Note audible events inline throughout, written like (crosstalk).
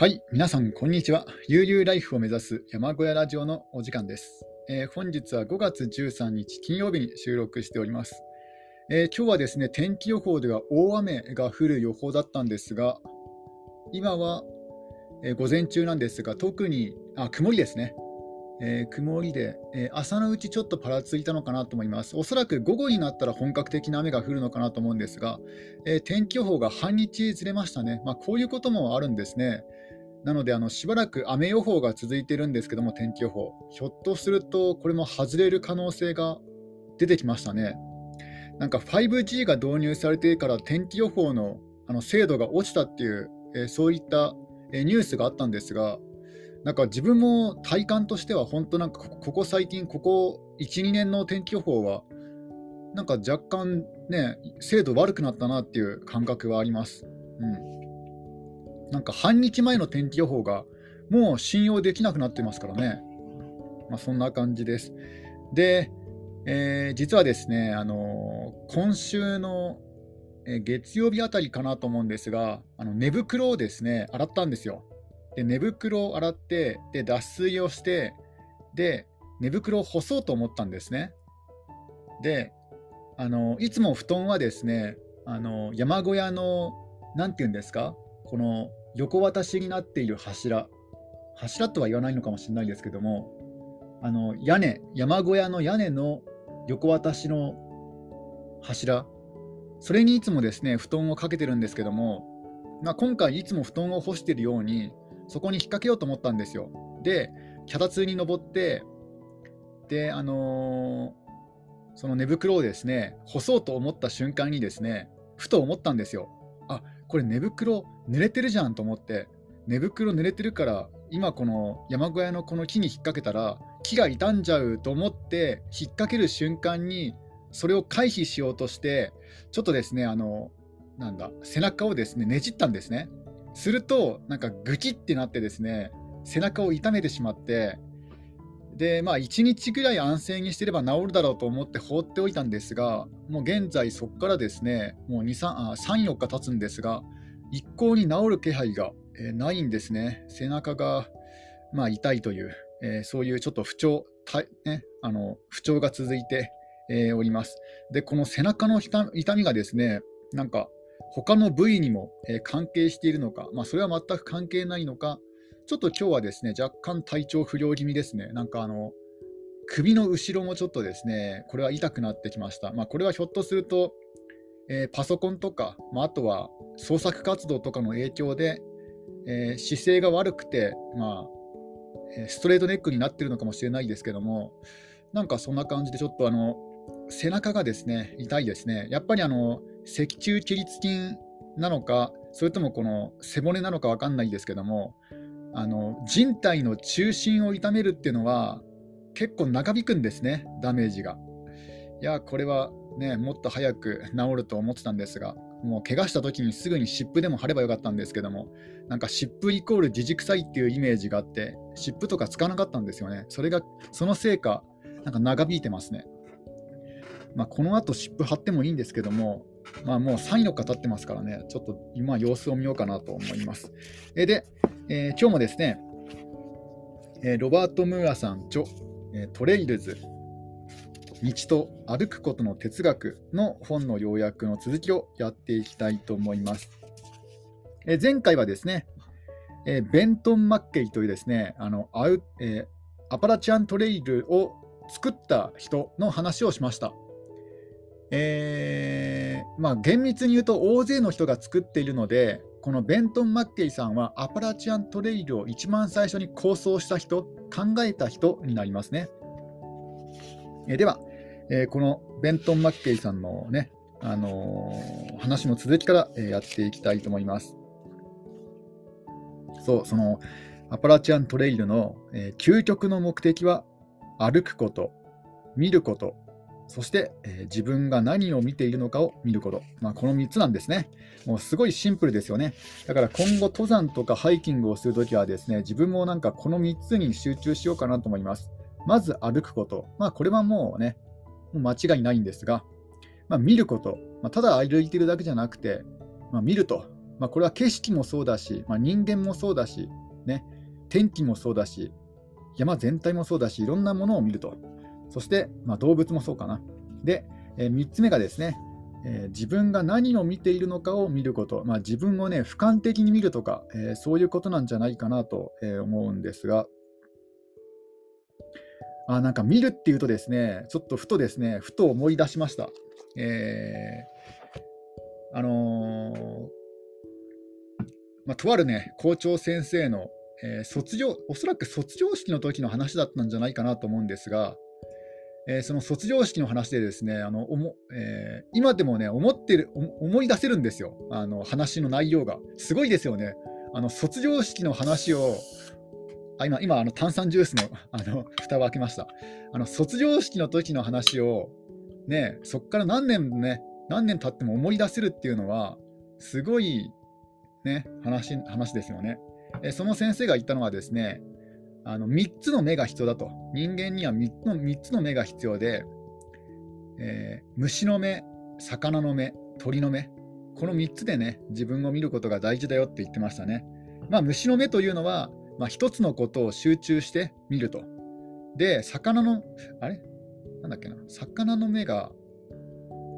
はい、皆さん、こんにちは。悠々ライフを目指す山小屋ラジオのお時間です。えー本日は5月13日金曜日に収録しております。えー今日はですね、天気予報では大雨が降る予報だったんですが、今は、えー午前中なんですが、特に、あ、曇りですね。えー曇りで、えー朝のうちちょっとパラついたのかなと思います。おそらく午後になったら本格的な雨が降るのかなと思うんですが、えー天気予報が半日ずれましたね。まあ、こういうこともあるんですね。なのであの、しばらく雨予報が続いているんですけども、天気予報。ひょっとすると、これも外れる可能性が出てきましたね。なんか 5G が導入されてから天気予報のあの精度が落ちたっていう、えそういった、えニュースがあったんですが、なんか自分も体感としては、本当なんかこここ最近、ここ1、2年の天気予報は、なんか若干ね、精度悪くなったなっていう感覚はあります。なんか半日前の天気予報がもう信用できなくなってますからね。まあ、そんな感じです。で、えー実はですね、あのー今週の、月曜日あたりかなと思うんですが、あの寝袋をですね、洗ったんですよ。で、寝袋を洗って、で、脱水をして、で、寝袋を干そうと思ったんですね。で、あのいつも布団はですね、あの山小屋の、なんていうんですか、この横渡しになっている柱、柱とは言わないのかもしれないですけども、あの屋根、山小屋の屋根の横渡しの柱、それにいつもですね、布団をかけてるんですけども、まあ、今回いつも布団を干しているように、そこに引っ掛けようと思ったんですよ。で、脚立に登って、で、あのーその寝袋をですね、干そうと思った瞬間にですね、ふと思ったんですよ。これ寝袋濡れてるじゃんと思って、寝袋濡れてるから、今この山小屋のこの木に引っ掛けたら、木が傷んじゃうと思って、引っ掛ける瞬間に、それを回避しようとして、ちょっとですね、あの、なんだ、背中をですね、ねじったんですね。すると、なんかグキってなってですね、背中を痛めてしまって、で、まあ、1日ぐらい安静にしてれば治るだろうと思って放っておいたんですが、もう現在そこからですね、もう2、3、あ3 4日経つんですが、一向に治る気配が、えーないんですね。背中が、まあ、痛いという、えーそういうちょっと不調、たね、あの不調が続いて、えーおります。で、この背中の痛痛みがですね、なんか他の部位にも、えー関係しているのか、まあ、それは全く関係ないのか、ちょっと今日はですね、若干体調不良気味ですね。なんかあの、首の後ろもちょっとですね、これは痛くなってきました。まあ、これはひょっとすると、えーパソコンとか、まあ、あとは創作活動とかの影響で、えー姿勢が悪くて、まあ、ストレートネックになってるのかもしれないですけども、なんかそんな感じでちょっとあの、背中がですね、痛いですね。やっぱりあの、脊柱起立筋なのか、それともこの背骨なのかわかんないですけども、あの人体の中心を痛めるっていうのは結構長引くんですね、ダメージが。いや、これはね、もっと早く治ると思ってたんですが、もう怪我した時にすぐに湿布でも貼ればよかったんですけども、なんか湿布イコール自軸臭いっていうイメージがあって、湿布とか使わなかったんですよね。それが、そのせいか、なんか長引いてますね。まあ、この後湿布貼ってもいいんですけども、まあ、もう3、4日経ってますからね、ちょっと今様子を見ようかなと思います。えで、えー今日もですね、えロバート・ムーアさん著、えトレイルズ、道と歩くことの哲学の本の要約の続きをやっていきたいと思います。え前回はですね、えベントン・マッケイというですね、あのアウえアパラチアントレイルを作った人の話をしました。えーまあ、厳密に言うと大勢の人が作っているので、このベントン・マッケイさんはアパラチアントレイルを一番最初に構想した人、考えた人になりますね。えでは、えこのベントン・マッケイさんのね、あのー話の続きから、えやっていきたいと思います。そう、そのアパラチアントレイルの、え究極の目的は歩くこと、見ること、そして、えー自分が何を見ているのかを見ること。まあ、この3つなんですね。もうすごいシンプルですよね。だから今後登山とかハイキングをするときはですね、自分もなんかこの3つに集中しようかなと思います。まず歩くこと。まあこれはもうね、もう間違いないんですが、まあ、見ること。まあ、ただ歩いてるだけじゃなくて、まあ、見ると。まあ、これは景色もそうだし、まあ、人間もそうだし、ね、天気もそうだし、山全体もそうだし、いろんなものを見ると。そして、まあ、動物もそうかな。で、えー、3つ目がですね、えー、自分が何を見ているのかを見ること、まあ、自分をね、俯瞰的に見るとか、えー、そういうことなんじゃないかなと、え思うんですが、あなんか見るっていうとですね、ちょっとふとですね、ふと思い出しました。え、あの、まあ、とあるね、校長先生の、え、卒業、おそらく卒業式の時の話だったんじゃないかなと思うんですが、えー、その卒業式の話でですね、あのおもえー、今でもね、思ってる思い出せるんですよ、あの話の内容が。すごいですよね。あの卒業式の話をあ今、今あの炭酸ジュースの (laughs) あの蓋を開けました。あの卒業式の時の話を、ね、そこから何年もね、何年経っても思い出せるっていうのは、すごい、ね、話話ですよね。えその先生が言ったのはですね、あの3つの目が必要だと。人間には 3, つの3つの目が必要で、えー、虫の目、魚の目、鳥の目、この3つでね、自分を見ることが大事だよって言ってましたね。まあ、虫の目というのは、まあ、一つのことを集中して見ると。で、魚の、あれ？なんだっけな、魚の目が、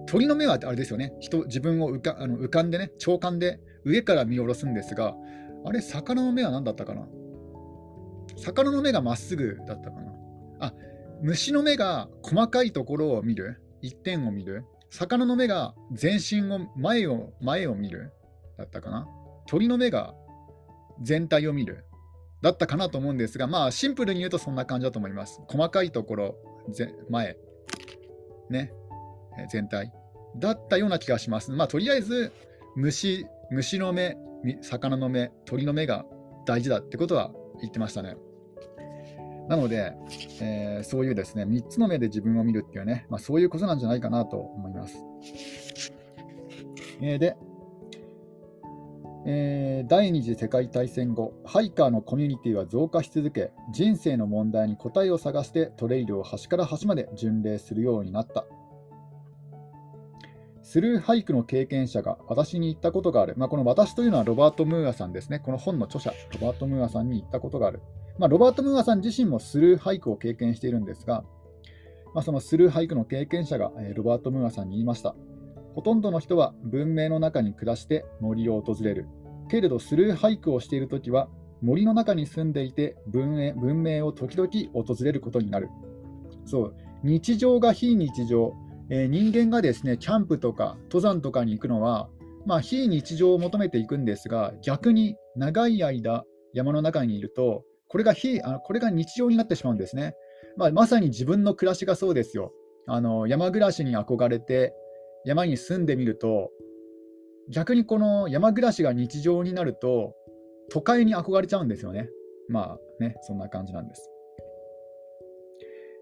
鳥の目はあれですよね、人自分を浮かあの浮かんでね、長官で上から見下ろすんですが、あれ、魚の目は何だったかな？魚の目がまっすぐだったかな。あ、虫の目が細かいところを見る、一点を見る。魚の目が全身を前を前を見るだったかな。鳥の目が全体を見る。だったかなと思うんですが、まあ、シンプルに言うとそんな感じだと思います。細かいところ、前、ね、全体。だったような気がします。まあ、とりあえず虫、虫の目、魚の目、鳥の目が大事だってことは言ってましたね。なので、えー、そういうですね、3つの目で自分を見るっていうね、まあ、そういうことなんじゃないかなと思います。えー、で、えー、第二次世界大戦後、ハイカーのコミュニティは増加し続け、人生の問題に答えを探してトレイルを端から端まで巡礼するようになった。スルーハイクの経験者が私に言ったことがある。まあ、この私というのはロバート・ムーアさんですね。この本の著者、ロバート・ムーアさんに言ったことがある。まあ、ロバート・ムーアさん自身もスルーハイクを経験しているんですが、まあ、そのスルーハイクの経験者が、え、ロバート・ムーアさんに言いました。ほとんどの人は文明の中に暮らして森を訪れる。けれどスルー俳句をしているときは森の中に住んでいて文明文明を時々訪れることになる。そう日常が非日常、えー、人間がですねキャンプとか登山とかに行くのは、まあ、非日常を求めていくんですが逆に長い間山の中にいるとこれが非あこれが日常になってしまうんですね。まあ、まさに自分の暮らしがそうですよ。あの山暮らしに憧れて山に住んでみると、逆にこの山暮らしが日常になると、都会に憧れちゃうんですよね。まあね、そんな感じなんです。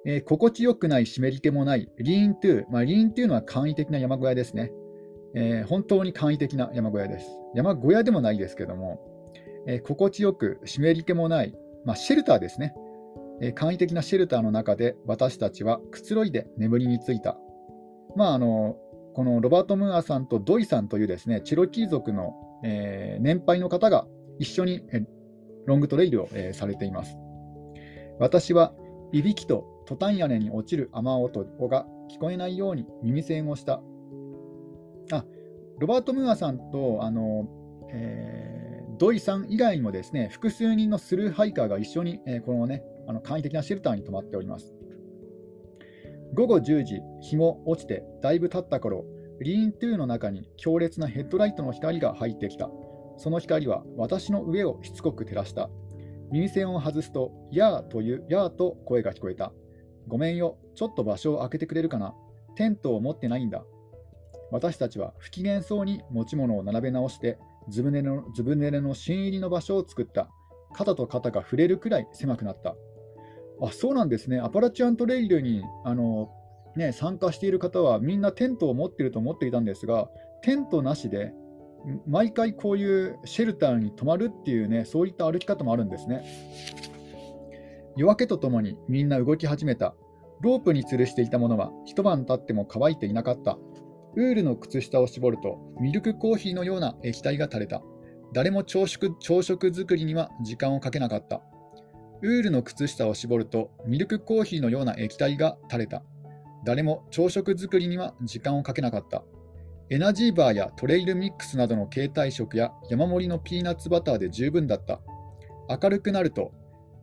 えー、心地よくない湿り気もない、リーントゥー、まあ、リーントゥーのは簡易的な山小屋ですね。えー、本当に簡易的な山小屋です。山小屋でもないですけども、えー、心地よく湿り気もない、まあ、シェルターですね、え簡易的なシェルターの中で私たちはくつろいで眠りについた。まあ、あのこのロバート・ムーアさんとドイさんというですねチロキー族の、えー、年配の方が一緒に、えロングトレイルを、えー、されています。私はいびきとトタン屋根に落ちる雨音が聞こえないように耳栓をした。あロバート・ムーアさんとあの、えー、ドイさん以外にもですね複数人のスルーハイカーが一緒に、えー、このねあの簡易的なシェルターに泊まっております。午後10時、日も落ちてだいぶ経った頃、リーントゥーの中に強烈なヘッドライトの光が入ってきた。その光は私の上をしつこく照らした。耳栓を外すと、やーという、やーと声が聞こえた。ごめんよ、ちょっと場所を空けてくれるかな。テントを持ってないんだ。私たちは不機嫌そうに持ち物を並べ直して、ずぶ濡れのずぶ濡れの新入りの場所を作った。肩と肩が触れるくらい狭くなった。あそうなんですね、アパラチアントレイルにあの、ね、参加している方はみんなテントを持ってると思っていたんですが、テントなしで毎回こういうシェルターに泊まるっていうね、そういった歩き方もあるんですね。夜明けとともにみんな動き始めた。ロープに吊るしていたものは一晩経っても乾いていなかった。ウールの靴下を絞るとミルクコーヒーのような液体が垂れた。誰も朝食朝食作りには時間をかけなかった。ウールの靴下を絞るとミルクコーヒーのような液体が垂れた。誰も朝食作りには時間をかけなかった。エナジーバーやトレイルミックスなどの携帯食や山盛りのピーナッツバターで十分だった。明るくなると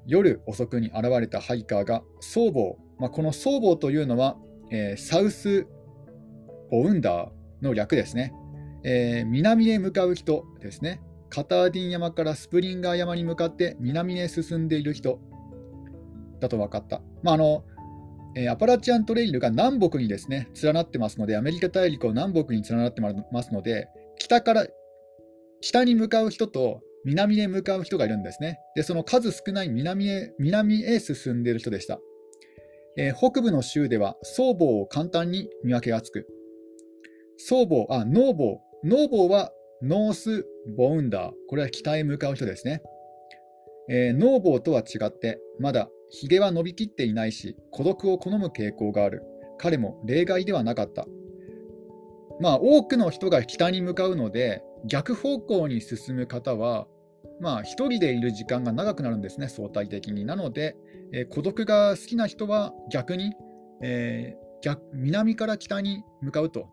夜遅くに現れたハイカーが僧帽、まあ、この僧帽というのは、えー、サウスボウンダーの略ですね、えー、南へ向かう人ですね。カターディン山からスプリンガー山に向かって南へ進んでいる人だと分かった。まああのえー、アパラチアントレイルが南北にですね連なってますので、アメリカ大陸を南北に連なってますので、北から北に向かう人と南へ向かう人がいるんですね。で、その数少ない南へ南へ進んでいる人でした。えー、北部の州では、 SOBO を簡単に見分けがつく。僧帽、あ、ノーボー。ノーボーはノースボウンダー。これは北へ向かう人ですね。えー、 NOBO とは違って、まだひげは伸びきっていないし、孤独を好む傾向がある。彼も例外ではなかった。まあ、多くの人が北に向かうので、逆方向に進む方は、まあ、一人でいる時間が長くなるんですね、相対的に。なので、えー、孤独が好きな人は逆に、えー、逆南から北に向かうと。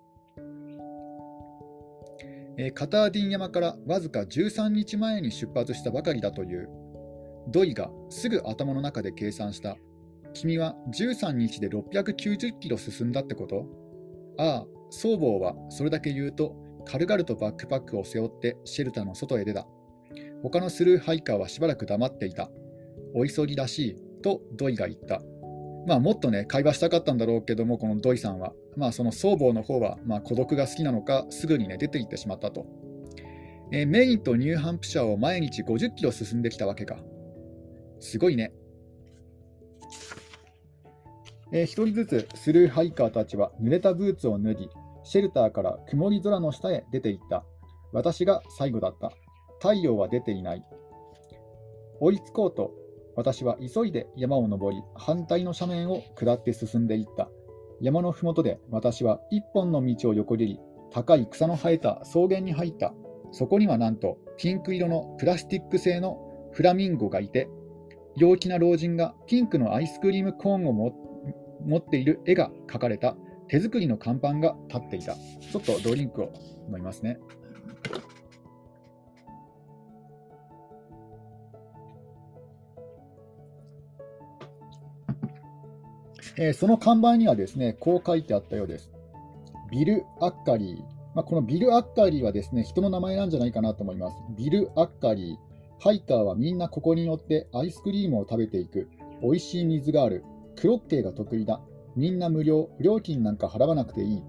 えー、カターディン山からわずか13日前に出発したばかりだという。ドイがすぐ頭の中で計算した。君は13日で690キロ進んだってことああ、僧帽はそれだけ言うと、軽々とバックパックを背負ってシェルターの外へ出た。他のスルーハイカーはしばらく黙っていた。お急ぎらしいとドイが言った。まあ、もっとね、会話したかったんだろうけども、このドイさんは、まあ、その僧帽の方は、まあ、孤独が好きなのか、すぐにね、出て行ってしまったと。えー、メインとニューハンプシャーを毎日50キロ進んできたわけか。すごいね。えー、一人ずつスルーハイカーたちは濡れたブーツを脱ぎ、シェルターから曇り空の下へ出て行った。私が最後だった。太陽は出ていない。追いつこうと、私は急いで山を登り、反対の斜面を下って進んでいった。山のふもとで私は一本の道を横切り、高い草の生えた草原に入った。そこにはなんとピンク色のプラスチック製のフラミンゴがいて、陽気な老人がピンクのアイスクリームコーンを持っている絵が描かれた手作りの看板が立っていた。ちょっとドリンクを飲みますね。えー、その看板にはですね、こう書いてあったようです。ビル・アッカリー。まあ、このビル・アッカリーはですね、人の名前なんじゃないかなと思います。ビル・アッカリー。ハイカーはみんなここに寄ってアイスクリームを食べていく。美味しい水がある。クロッケーが得意だ。みんな無料。料金なんか払わなくていい。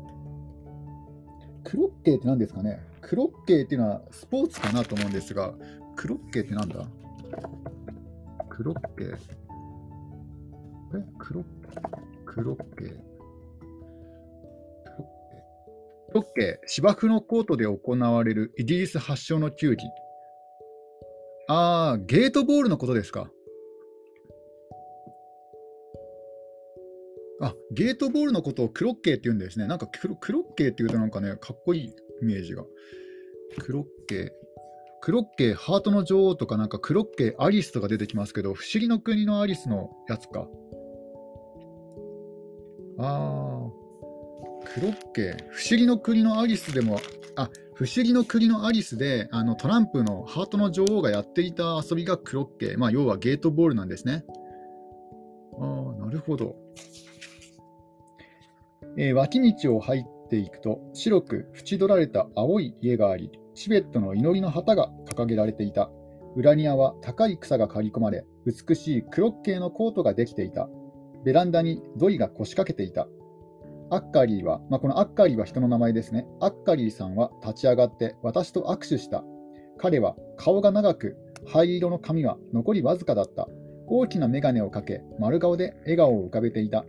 クロッケーって何ですかね？クロッケーっていうのはスポーツかなと思うんですが、クロッケーって何だ？クロッケー。え？クロックロッケ。クロッケ。芝生のコートで行われるイギリス発祥の球技。ああ、ゲートボールのことですか？あ、ゲートボールのことをクロッケーって言うんですね。なんかクロクロッケーって言うとなんかね、かっこいいイメージが。クロッケ。クロッケー、ハートの女王とかなんかクロッケー、アリスとか出てきますけど、不思議の国のアリスのやつか。ああ、クロッケ、不思議の国のアリスでも、あ、不思議の国のアリスであのトランプのハートの女王がやっていた遊びがクロッケ、まあ、要はゲートボールなんですね。ああ、なるほど。えー、脇道を入っていくと、白く縁取られた青い家があり、チベットの祈りの旗が掲げられていた。裏庭は高い草が刈り込まれ、美しいクロッケーのコートができていた。ベランダにドイが腰掛けていた。アッカリーは、まあ、このアッカリーは人の名前ですね。アッカリーさんは立ち上がって私と握手した。彼は顔が長く、灰色の髪は残りわずかだった。大きな眼鏡をかけ、丸顔で笑顔を浮かべていた。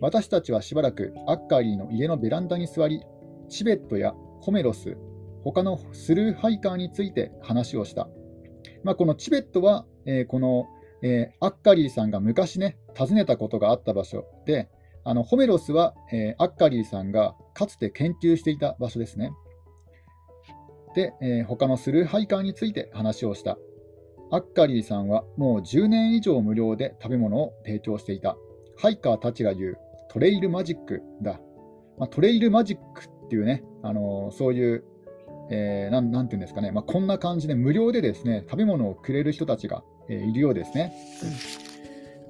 私たちはしばらくアッカリーの家のベランダに座り、チベットやホメロス、他のスルーハイカーについて話をした。まあ、このチベットは、えー、この、えー、アッカリーさんが昔ね、訪ねたことがあった場所で、あのホメロスは、えー、アッカリーさんがかつて研究していた場所ですね。で、えー、他のスルーハイカーについて話をした。アッカリーさんはもう10年以上無料で食べ物を提供していた。ハイカーたちが言うトレイルマジックだ。まあ、トレイルマジックっていうね、あのー、そういう、えー、なんていうんですかね、まあ、こんな感じで無料でですね、食べ物をくれる人たちが、えー、いるようですね。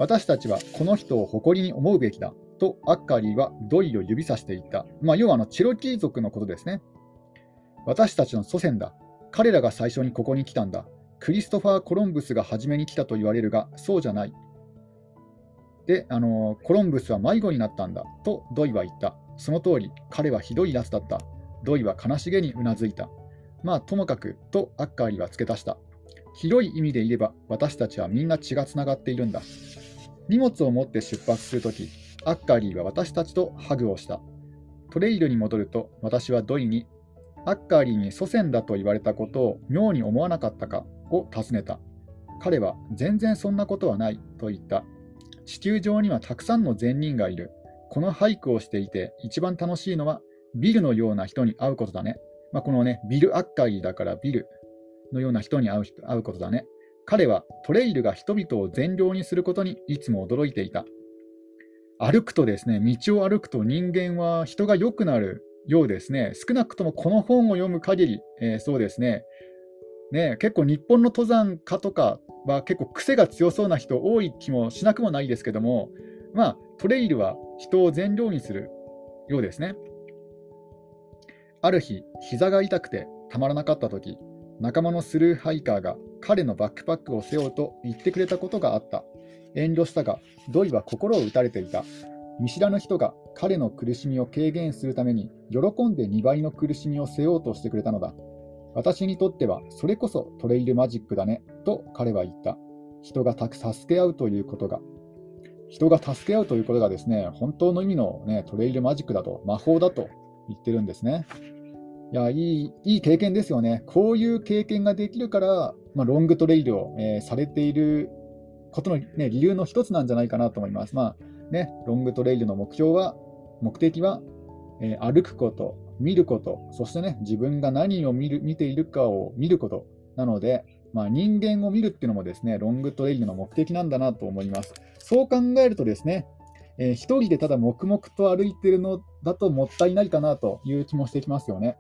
私たちはこの人を誇りに思うべきだとアッカーリーはドイを指さしていた。まあ、要はあのチェロキー族のことですね。私たちの祖先だ。彼らが最初にここに来たんだ。クリストファー・コロンブスが初めに来たと言われるが、そうじゃない。で、あのコロンブスは迷子になったんだとドイは言った。その通り、彼はひどいやつだった。ドイは悲しげにうなずいた。まあ、ともかく、とアッカーリーは付け足した。広い意味で言えば、私たちはみんな血がつながっているんだ。荷物を持って出発するとき、アッカーリーは私たちとハグをした。トレイルに戻ると、私はドイにアッカーリーに祖先だと言われたことを妙に思わなかったかを尋ねた。彼は全然そんなことはないと言った。地球上にはたくさんの善人がいる。この俳句をしていて一番楽しいのはビルのような人に会うことだね。まあ、このね、ビル・アッカーリーだからビルのような人に会う会うことだね。彼はトレイルが人々を善良にすることにいつも驚いていた。歩くとですね、道を歩くと人間は人が良くなるようですね。少なくともこの本を読む限り、えー、そうですね。ね、結構日本の登山家とかは結構癖が強そうな人多い気もしなくもないですけども、まあ、トレイルは人を善良にするようですね。ある日、膝が痛くてたまらなかった時、仲間のスルーハイカーが彼のバックパックを背負うと言ってくれたことがあった。遠慮したが、ドイは心を打たれていた。見知らぬ人が彼の苦しみを軽減するために喜んで2倍の苦しみを背負おうとしてくれたのだ。私にとってはそれこそトレイルマジックだねと彼は言った。人が助け合うということが。人が助け合うということがですね、本当の意味の、ね、トレイルマジックだと、魔法だと言ってるんですね。いや、いいいい経験ですよね。こういう経験ができるから、まあ、ロングトレイルを、えー、されていることの、ね、理由の一つなんじゃないかなと思います。まあね、ロングトレイルの目標は、目的は、えー、歩くこと、見ること、そしてね、自分が何を見る見ているかを見ることなので、まあ、人間を見るっていうのもですね、ロングトレイルの目的なんだなと思います。そう考えるとですね、えー、一人でただ黙々と歩いてるのだともったいないかなという気もしてきますよね。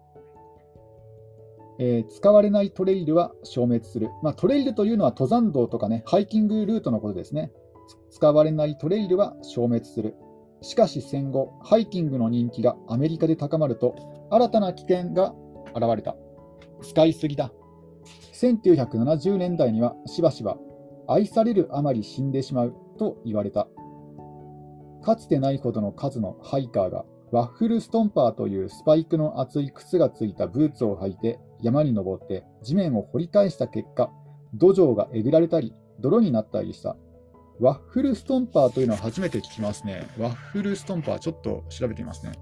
えー、使われないトレイルは消滅する。まあ、トレイルというのは登山道とかね、ハイキングルートのことですね。使われないトレイルは消滅する。しかし戦後、ハイキングの人気がアメリカで高まると、新たな危険が現れた。使いすぎだ。1970年代にはしばしば愛されるあまり死んでしまうと言われた。かつてないほどの数のハイカーがワッフルストンパーというスパイクの厚い靴がついたブーツを履いて山に登って地面を掘り返した結果、土壌がえぐられたり泥になったりしたワッフルストンパーというのは初めて聞きますね。ワッフルストンパー、ちょっと調べてみますね。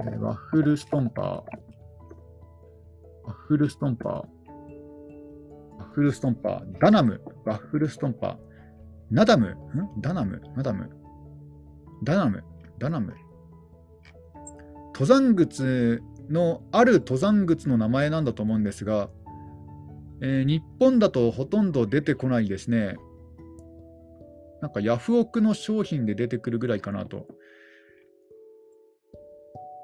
えー、ワッフルストンパー。ワッフルストンパー。ワッフルストンパー。ダナム。ワッフルストンパー。ナダム。ん？ダナム。ナダム。ダナム。ダナム。登山靴の、ある登山靴の名前なんだと思うんですが、えー、日本だとほとんど出てこないですね。なんかヤフオクの商品で出てくるぐらいかなと。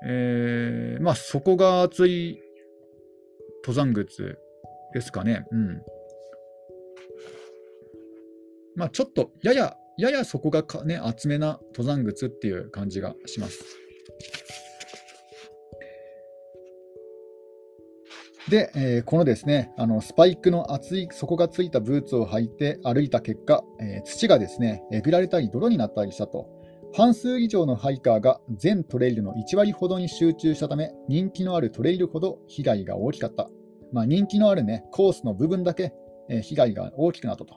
えー、まあ、底が厚い登山靴ですかね。うん。まあ、ちょっと、やや、やや底がか、ね、厚めな登山靴っていう感じがします。で、えー、このですね、あのスパイクの厚い底がついたブーツを履いて歩いた結果、えー、土がですね、えぐられたり泥になったりしたと。半数以上のハイカーが全トレイルの1割ほどに集中したため、人気のあるトレイルほど被害が大きかった。まあ、人気のあるね、コースの部分だけ、えー、被害が大きくなったと。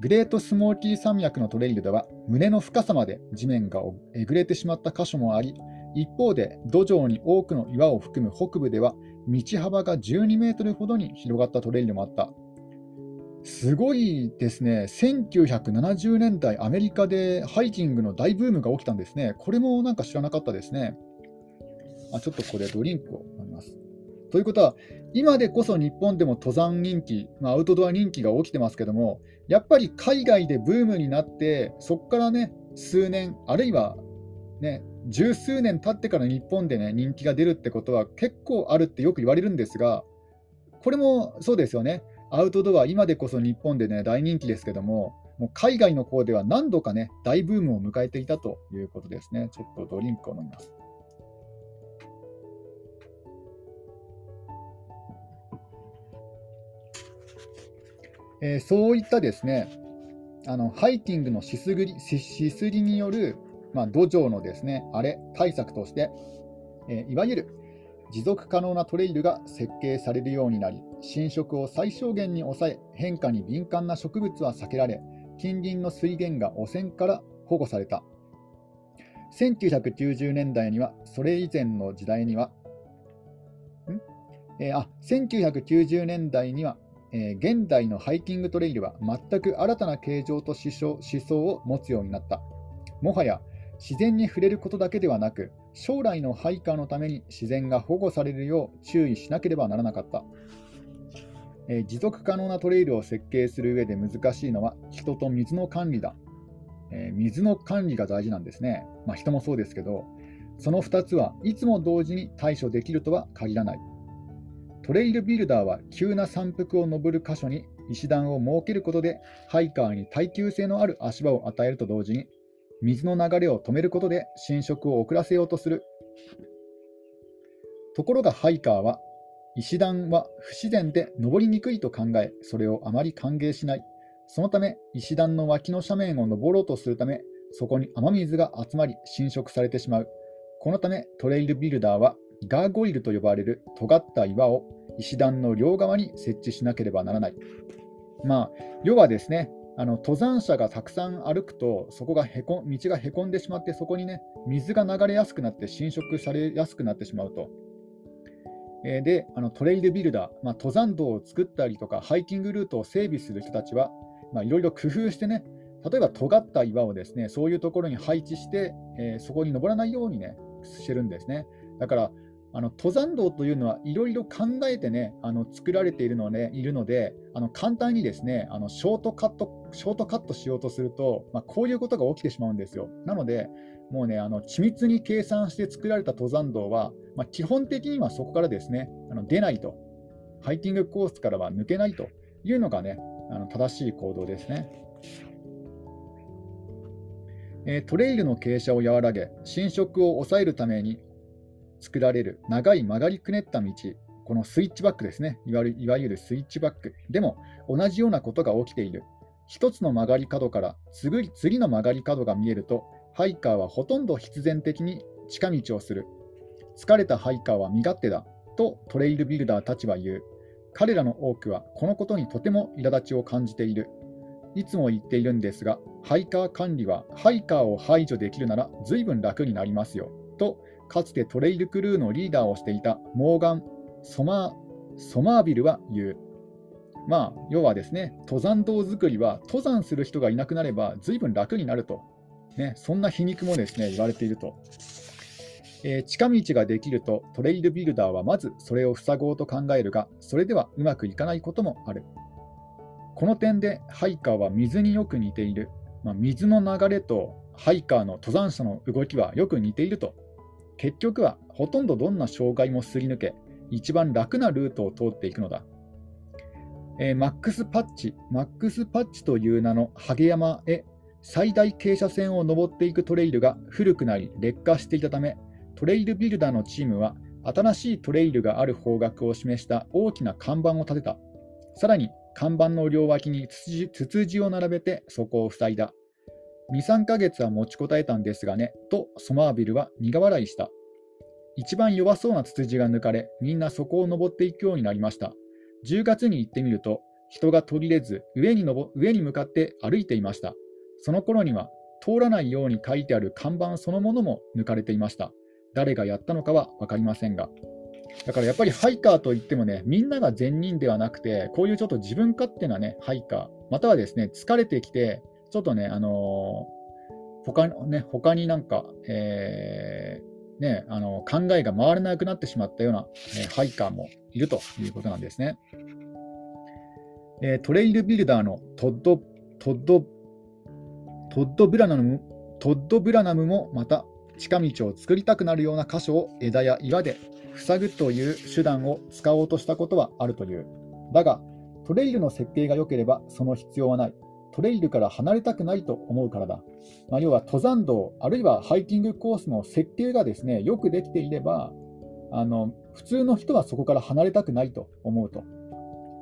グレートスモーキー山脈のトレイルでは、胸の深さまで地面がえぐれてしまった箇所もあり、一方で土壌に多くの岩を含む北部では道幅が12メートルほどに広がったトレイルもあった。すごいですね、1970年代、アメリカでハイキングの大ブームが起きたんですね。これもなんか知らなかったですね。あちょっとここでドリンクを飲みます。ということは、今でこそ日本でも登山人気、まあ、アウトドア人気が起きてますけども、やっぱり海外でブームになって、そこからね、数年、あるいはね、十数年経ってから日本でね、人気が出るってことは結構あるってよく言われるんですが、これもそうですよね。アウトドア、今でこそ日本でね、大人気ですけども、もう海外の方では何度かね、大ブームを迎えていたということですね。ちょっとドリンクを飲みます。えー、そういったですね、あのハイキングのしすぎしすぎによる、まあ、土壌のですね、あれ対策として、えー、いわゆる持続可能なトレイルが設計されるようになり、侵食を最小限に抑え、変化に敏感な植物は避けられ、近隣の水源が汚染から保護された。1990年代には、それ以前の時代には、ん？えー、あ1990年代には、えー、現代のハイキングトレイルは全く新たな形状と思想を持つようになった。もはや自然に触れることだけではなく、将来のハイカーのために自然が保護されるよう注意しなければならなかった。えー、持続可能なトレイルを設計する上で難しいのは人と水の管理だ。えー、水の管理が大事なんですね。まあ、人もそうですけど、その2つはいつも同時に対処できるとは限らない。トレイルビルダーは急な山腹を登る箇所に石段を設けることでハイカーに耐久性のある足場を与えると同時に水の流れを止めることで浸食を遅らせようとする。ところがハイカーは石段は不自然で登りにくいと考え、それをあまり歓迎しない。そのため、石段の脇の斜面を登ろうとするため、そこに雨水が集まり浸食されてしまう。このため、トレイルビルダーはガーゴイルと呼ばれる尖った岩を石段の両側に設置しなければならない。まあ、要はですね、あの登山者がたくさん歩くと、そこがへこ道がへこんでしまって、そこにね、水が流れやすくなって、侵食されやすくなってしまうと。えー、で、あのトレイルビルダー、まあ、登山道を作ったりとか、ハイキングルートを整備する人たちは、いろいろ工夫してね、例えば尖った岩をですね、そういうところに配置して、えー、そこに登らないようにね、してるんですね。だから、あの登山道というのはいろいろ考えてね、あの作られているのでいるので、あの簡単にですねあのショートカットショートカットしようとすると、まあ、こういうことが起きてしまうんですよ。なので、もうね、あの緻密に計算して作られた登山道は、まあ、基本的にはそこからですねあの出ないと、ハイキングコースからは抜けないというのがね、あの正しい行動ですね。えトレイルの傾斜を和らげ、侵食を抑えるために作られる長い曲がりくねった道、このスイッチバックですねいわゆる、スイッチバック。でも、同じようなことが起きている。一つの曲がり角から次次の曲がり角が見えると、ハイカーはほとんど必然的に近道をする。疲れたハイカーは身勝手だとトレイルビルダーたちは言う。彼らの多くはこのことにとても苛立ちを感じている。いつも言っているんですが、ハイカー管理はハイカーを排除できるなら随分楽になりますよ。とかつてトレイルクルーのリーダーをしていたモーガン・ソマービルは言う。まあ、要はですね、登山道作りは登山する人がいなくなれば随分楽になると。ね、そんな皮肉もですね、言われていると。えー、近道ができるとトレイルビルダーはまずそれを塞ごうと考えるが、それではうまくいかないこともある。この点でハイカーは水によく似ている。まあ、水の流れとハイカーの登山者の動きはよく似ていると結局はほとんどどんな障害もすり抜け、一番楽なルートを通っていくのだ。えー、マックスパッチ、マックスパッチという名のハゲ山へ最大傾斜線を登っていくトレイルが古くなり劣化していたため、トレイルビルダーのチームは新しいトレイルがある方角を示した大きな看板を立てた。さらに看板の両脇にツツジを並べてそこを塞いだ。2、3ヶ月は持ちこたえたんですがね、とソマービルは苦笑いした。一番弱そうなツツジが抜かれ、みんなそこを登っていくようになりました。10月に行ってみると、人が途切れず上に上に向かって歩いていました。その頃には、通らないように書いてある看板そのものも抜かれていました。誰がやったのかは分かりませんが。だからやっぱりハイカーといってもね、みんなが善人ではなくて、こういうちょっと自分勝手なね、ハイカー、またはですね、疲れてきて、ちょっとね、あのー、他ね、他になんか、えー、ね、あの考えが回らなくなってしまったような、えハイカーもいるということなんですね。えトレイルビルダーのトッド・トッド・トッドブラナムトッド・ブラナムもまた近道を作りたくなるような箇所を枝や岩で塞ぐという手段を使おうとしたことはあるという。だが、トレイルの設計が良ければその必要はない。トレイルから離れたくないと思うからだ。まあ、要は登山道、あるいはハイキングコースの設計がですねよくできていればあの、普通の人はそこから離れたくないと思うと。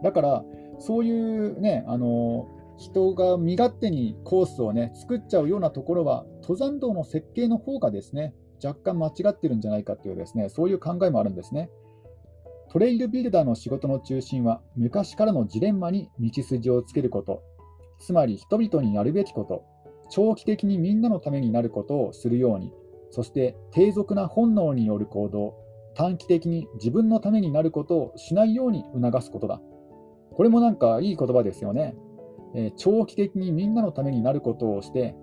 だから、そういうね、あの人が身勝手にコースをね作っちゃうようなところは、登山道の設計の方がですね若干間違ってるんじゃないかっていうですねそういう考えもあるんですね。トレイルビルダーの仕事の中心は昔からのジレンマに道筋をつけること、つまり人々にやるべきこと、長期的にみんなのためになることをするように、そして低俗な本能による行動、短期的に自分のためになることをしないように促すことだ。これもなんかいい言葉ですよね。えー、長期的にみんなのためになることをして、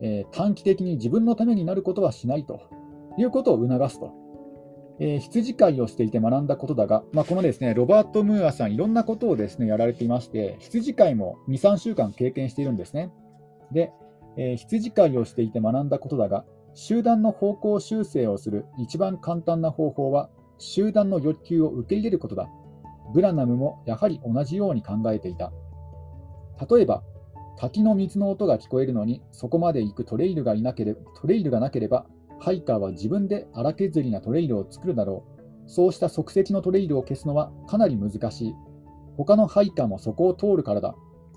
えー、短期的に自分のためになることはしないということを促すと。えー、羊飼いをしていて学んだことだが、まあ、このですねロバート・ムーアさん、いろんなことをですねやられていまして、羊飼いも2、3週間経験しているんですね。で、えー、羊飼いをしていて学んだことだが、集団の方向修正をする一番簡単な方法は、集団の欲求を受け入れることだ。ブラナムもやはり同じように考えていた。例えば、滝の水の音が聞こえるのに、そこまで行くトレイルがいなければトレイルがなければ、ハイカーは自分で荒削りなトレイルを作るだろう。そうした即席のトレイルを消すのはかなり難しい。他のハイカーもそこを通るからだ。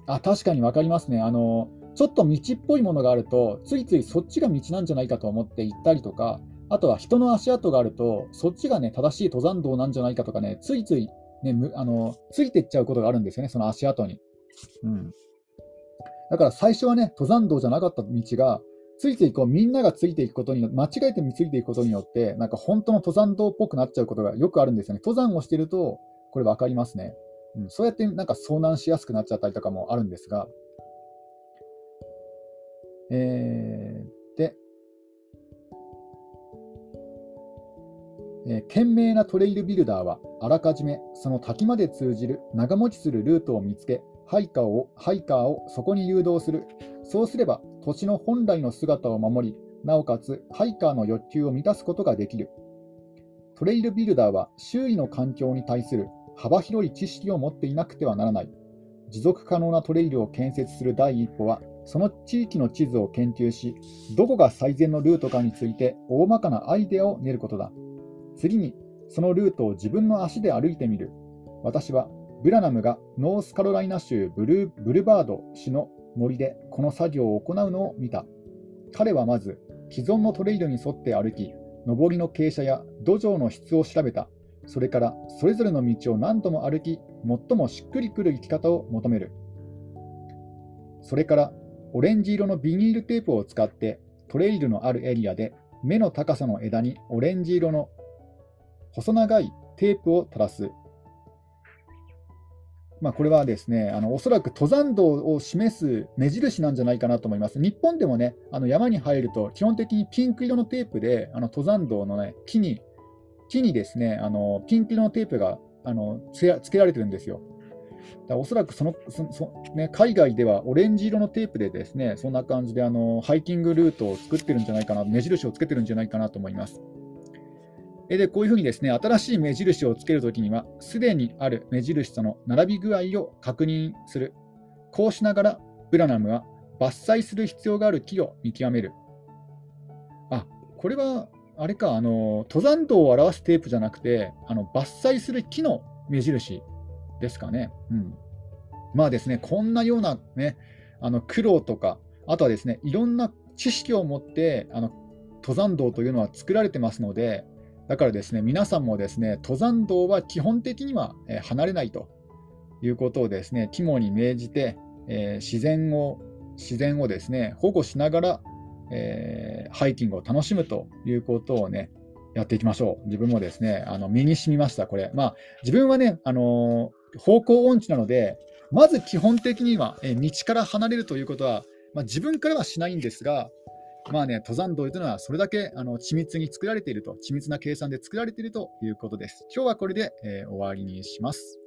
あ、確かに分かりますね。あの、ちょっと道っぽいものがあると、ついついそっちが道なんじゃないかと思って行ったりとか、あとは人の足跡があると、そっちがね、正しい登山道なんじゃないかとかね、ついつい、ね、あのついていっちゃうことがあるんですよね、その足跡に。うん、だから最初はね、登山道じゃなかった道が、ついついこうみんながついていくことによって間違えてついていくことによって、なんか本当の登山道っぽくなっちゃうことがよくあるんですよね。登山をしてると、これ分かりますね。うん、そうやってなんか遭難しやすくなっちゃったりとかもあるんですが、えー、で、えー、賢明なトレイルビルダーは、あらかじめその滝まで通じる長持ちするルートを見つけ、ハイカーをハイカーをそこに誘導する。そうすれば土地の本来の姿を守り、なおかつハイカーの欲求を満たすことができる。トレイルビルダーは周囲の環境に対する幅広い知識を持っていなくてはならない。持続可能なトレイルを建設する第一歩は、その地域の地図を研究し、どこが最善のルートかについて大まかなアイデアを練ることだ。次に、そのルートを自分の足で歩いてみる。私は、ブラナムがノースカロライナ州ブルブルバード市の森でこの作業を行うのを見た。彼はまず、既存のトレイルに沿って歩き、上りの傾斜や土壌の質を調べた。それから、それぞれの道を何度も歩き、最もしっくりくる生き方を求める。それから、オレンジ色のビニールテープを使って、トレイルのあるエリアで、目の高さの枝にオレンジ色の細長いテープを垂らす。まあ、これはですね、あのおそらく登山道を示す目印なんじゃないかなと思います。日本でもね、あの山に入ると、基本的にピンク色のテープで、あの登山道の、ね、木に、木にですね、あのピンク色のテープがあのつけられてるんですよ。だおそらくそのそそ、ね、海外ではオレンジ色のテープでですね、そんな感じであのハイキングルートを作ってるんじゃないかな、目印をつけてるんじゃないかなと思います。で、こういうふうにですね、新しい目印をつけるときには、すでにある目印との並び具合を確認する。こうしながら、ブラナムは伐採する必要がある木を見極める。あ、これは、あれか、あの、登山道を表すテープじゃなくて、あの、伐採する木の目印ですかね。うん。まあですね、こんなようなね、あの苦労とか、あとはですね、いろんな知識を持って、あの登山道というのは作られてますので、だからですね、皆さんもですね、登山道は基本的には離れないということをですね、肝に銘じて、えー、自然を自然をですね保護しながら、えー、ハイキングを楽しむということをね、やっていきましょう。自分もですね、あの身に染みました、これ。まあ、自分はね、あのー、方向音痴なので、まず基本的には、え道から離れるということは、まあ、自分からはしないんですが、まあね、登山道というのはそれだけあの緻密に作られていると、緻密な計算で作られているということです。今日はこれで、えー、終わりにします。